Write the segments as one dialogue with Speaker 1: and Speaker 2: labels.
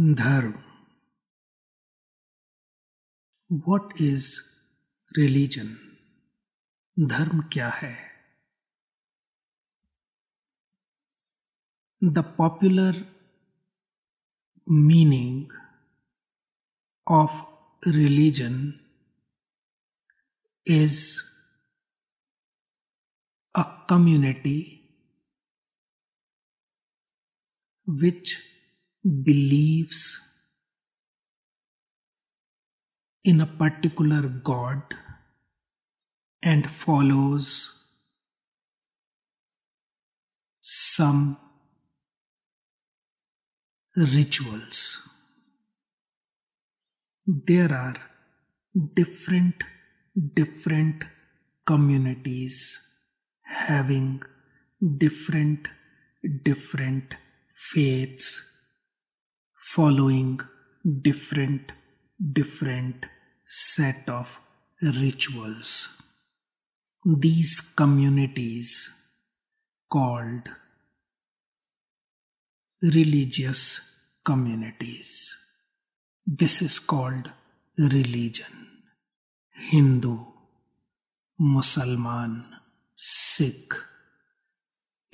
Speaker 1: धर्म what is religion धर्म क्या है? The popular meaning of religion is a community which believes in a particular God and follows some rituals. There are different, different communities having different, different faiths following different different set of rituals these communities called religious communities this is called religion hindu मुसलमान सिख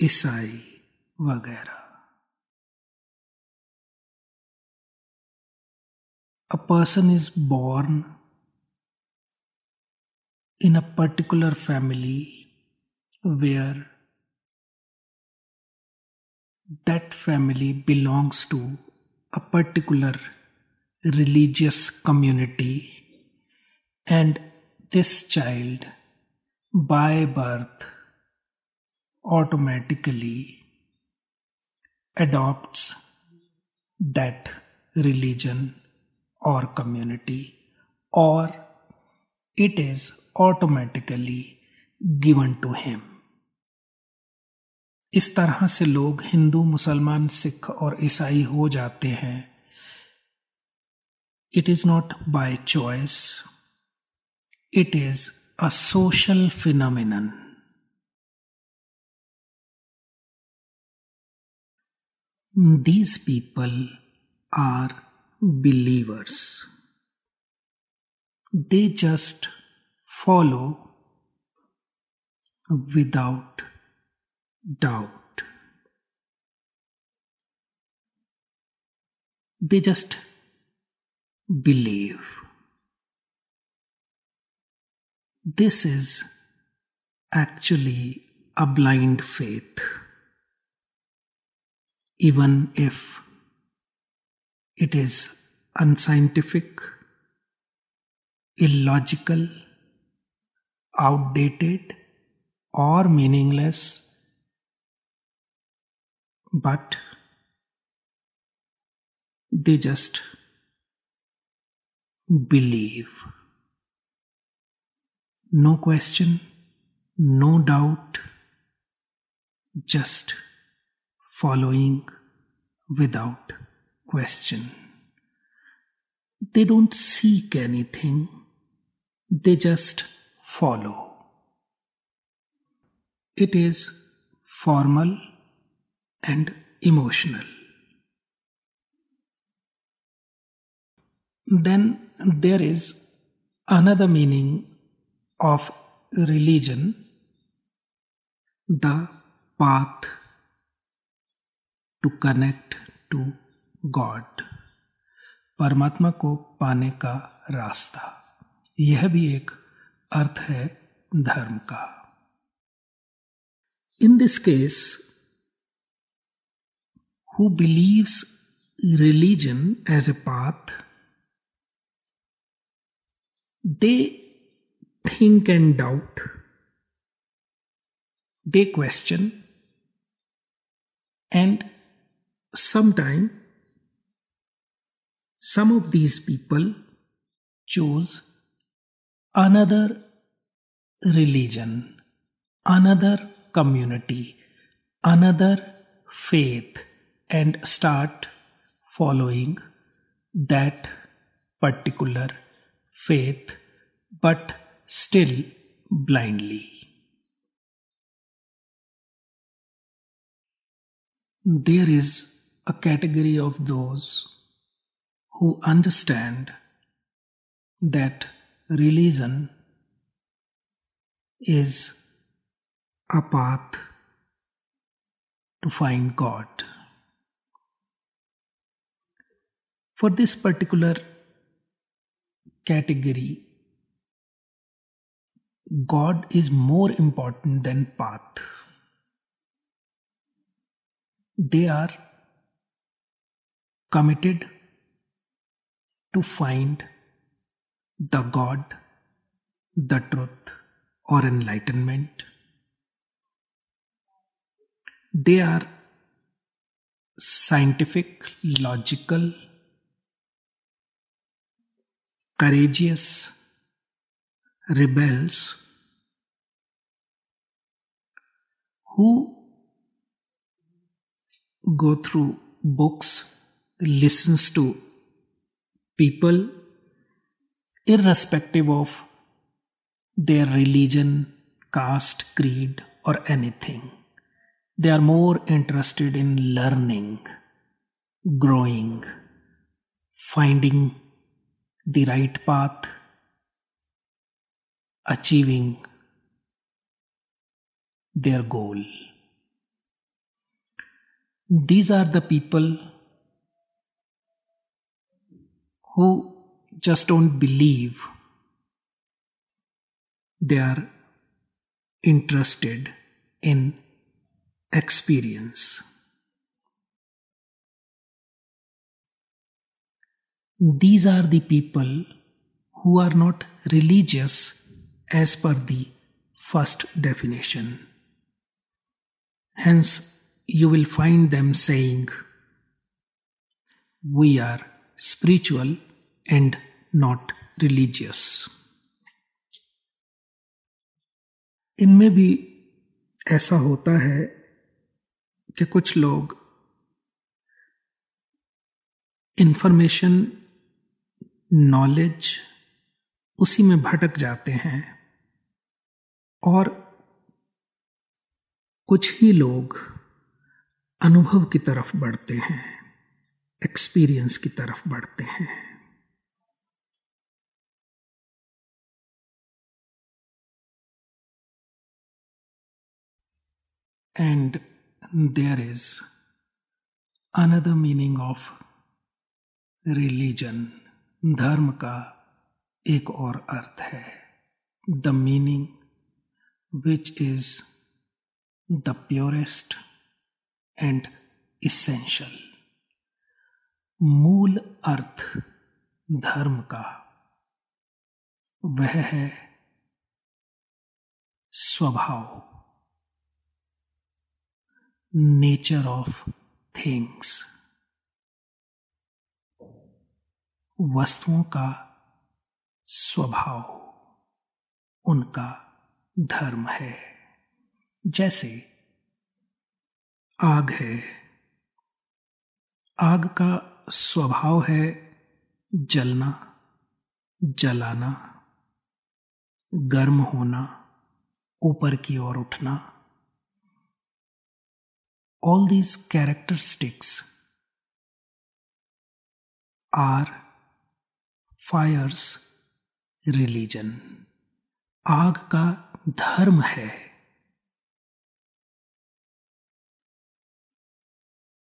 Speaker 1: ईसाई वगैरह a person is born in a particular family where that family belongs to a particular religious community and this child by birth automatically adopts that religion or community, or it is automatically given to him. इस तरह से लोग हिंदू मुसलमान सिख और ईसाई हो जाते हैं it is not by choice it is a social phenomenon these people are believers. They just follow without doubt. They just believe. This is actually a blind faith. Even if it is unscientific, illogical, outdated, or meaningless, but they just believe. No question, no doubt, just following without question. They don't seek anything, they just follow. It is formal and emotional. Then there is another meaning of religion the path to connect to God परमात्मा को पाने का रास्ता। यह भी एक अर्थ है धर्म का। In this case who believes religion as a path they think and doubt they question and sometime some of these people chose another religion, another community, another faith, and start following that particular faith, but still blindly. There is a category of those who understand that religion is a path to find God. For this particular category, God is more important than path. They are committed to find the God, the truth, or enlightenment. They are scientific, logical, courageous rebels who go through books, listens to people irrespective of their religion, caste, creed, or anything. They are more interested in learning, growing, finding the right path, achieving their goal. These are the people who just don't believe they are interested in experience. These are the people who are not religious as per the first definition. Hence, you will find them saying, We are spiritual and not religious. इनमें भी ऐसा होता है कि कुछ लोग information knowledge उसी में भटक जाते हैं और कुछ ही लोग अनुभव की तरफ़ बढ़ते हैं एक्सपीरियंस की तरफ़ बढ़ते हैं And there is another meaning of religion. धर्म का एक और अर्थ है the meaning which is the purest and essential मूल अर्थ धर्म का वह है स्वभाव। नेचर ऑफ़ थिंग्स वस्तुओं का स्वभाव, उनका धर्म है। जैसे, आग है। आग का स्वभाव है जलना, जलाना, गर्म होना, ऊपर की ओर उठना। All these characteristics are fire's religion आग का धर्म है।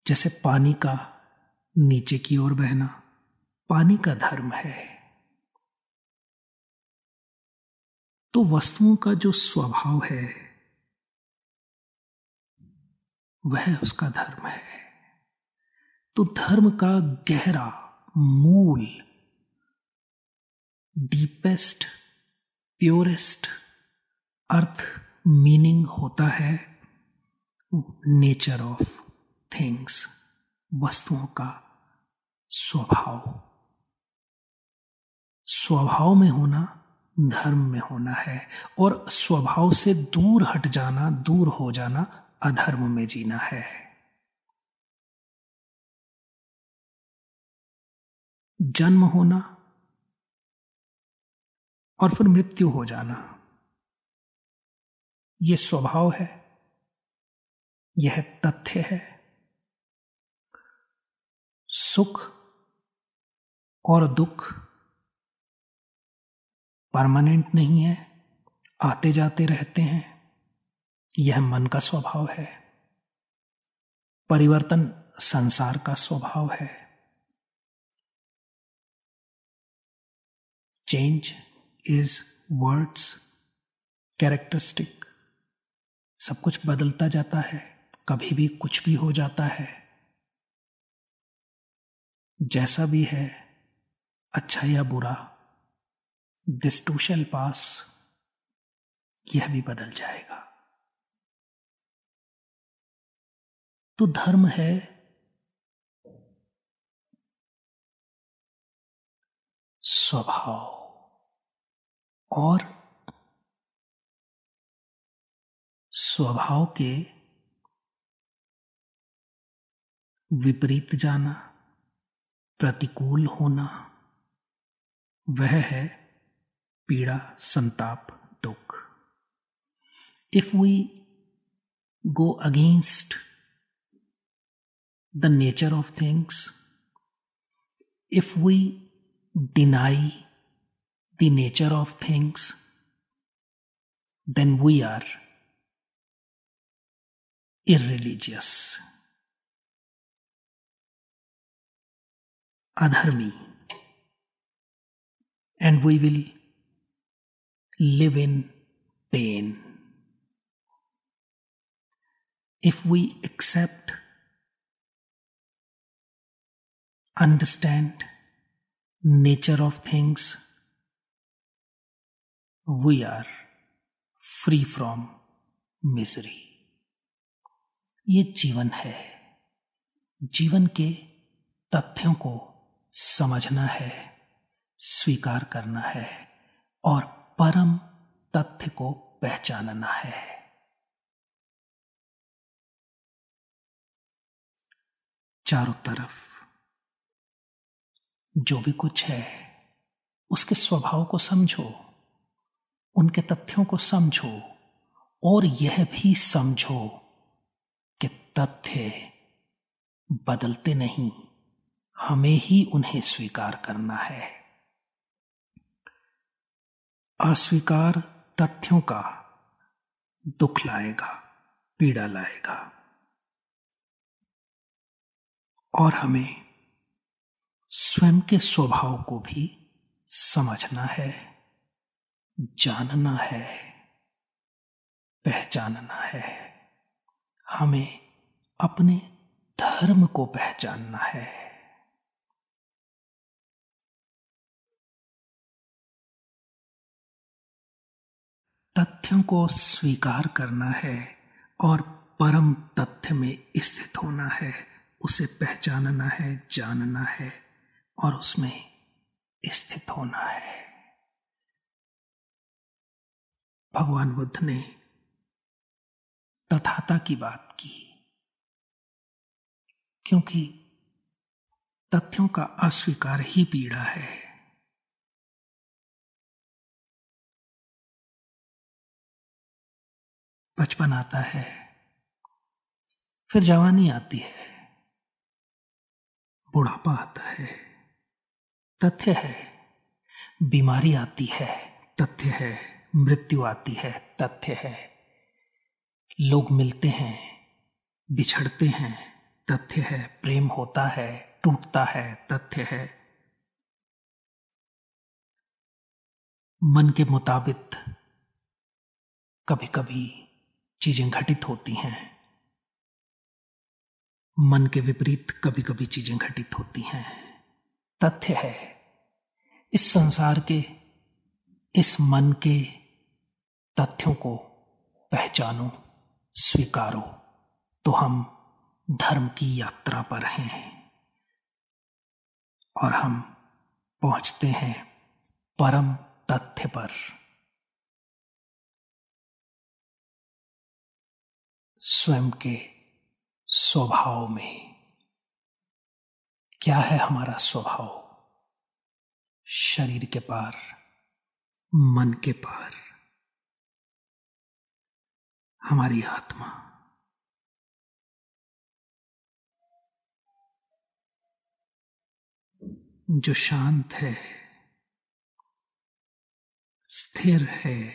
Speaker 1: जैसे पानी का नीचे की ओर बहना, पानी का धर्म है। तो वस्तुओं का जो स्वभाव है वह उसका धर्म है। तो धर्म का गहरा मूल डीपेस्ट प्योरेस्ट अर्थ मीनिंग होता है नेचर ऑफ़ थिंग्स वस्तुओं का स्वभाव। स्वभाव में होना, धर्म में होना है और स्वभाव से दूर हट जाना, दूर हो जाना अधर्म में जीना है। जन्म होना और फिर मृत्यु हो जाना। यह स्वभाव है, यह तथ्य है। सुख और दुख परमानेंट नहीं है, आते जाते रहते हैं। यह मन का स्वभाव है। परिवर्तन संसार का स्वभाव है। चेंज इज़ वर्ड्स कैरेक्टरिस्टिक सब कुछ बदलता जाता है, कभी भी कुछ भी हो जाता है। जैसा भी है अच्छा या बुरा दिस टू शेल पास यह भी बदल जाएगा। तो धर्म है। स्वभाव और स्वभाव के विपरीत जाना, प्रतिकूल होना, वह है पीड़ा, संताप, दुख। If we go against the nature of things, if we deny the nature of things, then we are irreligious, adharmi, and we will live in pain. If we accept understand nature of things, we are free from misery ये जीवन है। जीवन के तथ्यों को समझना है स्वीकार करना है और परम तथ्य को पहचानना है। चारों तरफ़ जो भी कुछ है, उसके स्वभाव को समझो, उनके तथ्यों को समझो, और यह भी समझो कि तथ्य बदलते नहीं, हमें ही उन्हें स्वीकार करना है। अस्वीकार तथ्यों का दुख लाएगा, पीड़ा लाएगा, और हमें स्वयं के स्वभाव को भी समझना है, जानना है, पहचानना है। हमें अपने धर्म को पहचानना है। तथ्यों को स्वीकार करना है और परम तथ्य में स्थित होना है, उसे पहचानना है, जानना है। और उसमें स्थित होना है। भगवान बुद्ध ने तथाता की बात की, क्योंकि तथ्यों का अस्वीकार ही पीड़ा है। बचपन आता है, फिर जवानी आती है, बुढ़ापा आता है। तथ्य है। बीमारी आती है, तथ्य है। मृत्यु आती है, तथ्य है। लोग मिलते हैं, बिछड़ते हैं, तथ्य है। प्रेम होता है, टूटता है, तथ्य है। मन के मुताबिक कभी कभी चीज़ें घटित होती हैं। मन के विपरीत कभी कभी चीज़ें घटित होती हैं। तथ्य है। इस संसार के, इस मन के तथ्यों को पहचानो, स्वीकारो। तो हम धर्म की यात्रा पर हैं और हम पहुँचते हैं परम तथ्य पर। स्वयं के स्वभाव में। क्या है हमारा स्वभाव? शरीर के पार, मन के पार। हमारी आत्मा। जो शांत है, स्थिर है,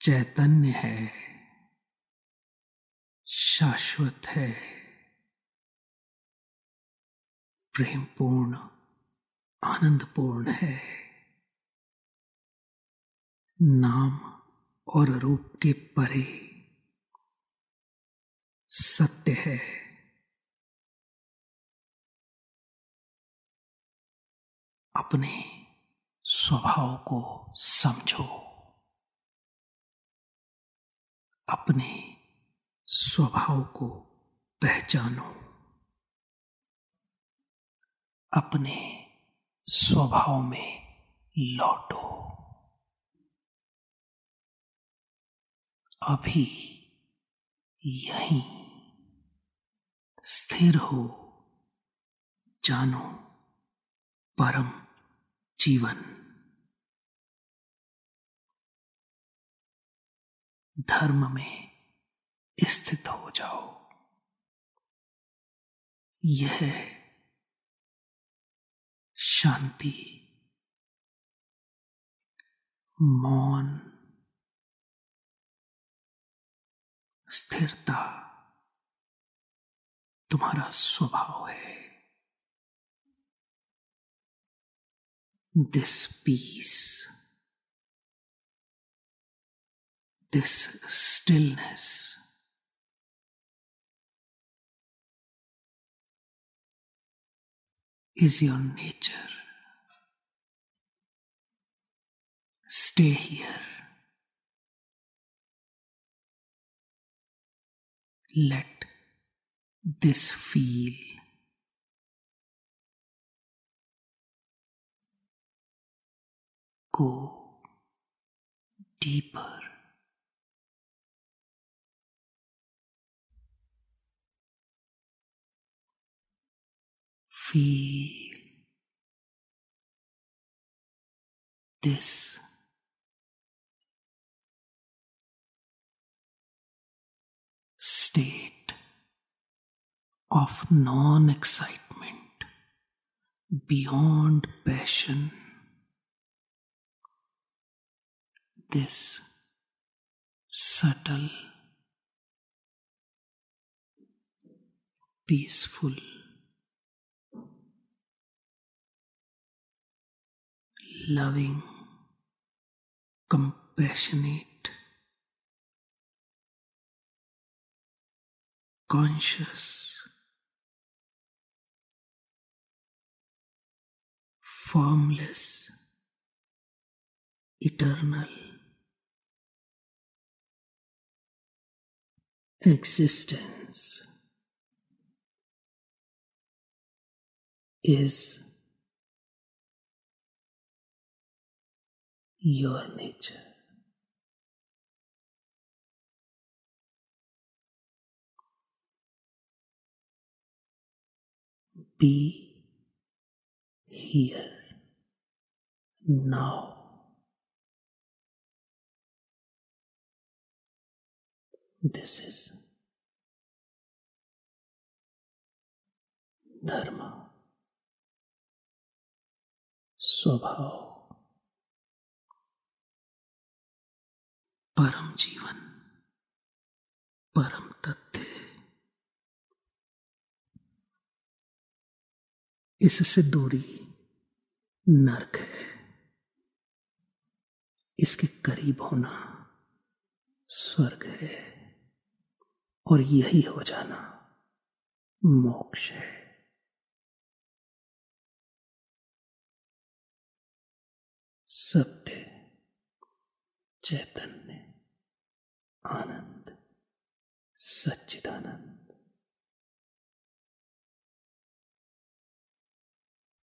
Speaker 1: चैतन्य है, शाश्वत है। प्रेमपूर्ण, आनंदपूर्ण है। नाम और रूप के परे सत्य है। अपने स्वभाव को समझो। अपने स्वभाव को पहचानो। अपने स्वभाव में लौटो। अभी यहीं स्थिर हो, जानो परम जीवन। धर्म में स्थित हो जाओ। यह शांति मौन स्थिरता तुम्हारा स्वभाव है। This peace this stillness is your nature. Stay here. Let this feel go deeper. Feel this state of non excitement beyond passion. This subtle, peaceful loving, compassionate, conscious, formless, eternal existence is your nature. Be here now. This is Dharma. Swabhav. परम जीवन, परम तथ्य इससे दूरी नरक है। इसके करीब होना स्वर्ग है। और यही हो जाना मोक्ष है। सत्य चैतन्य। आनंद सच्चिदानंद।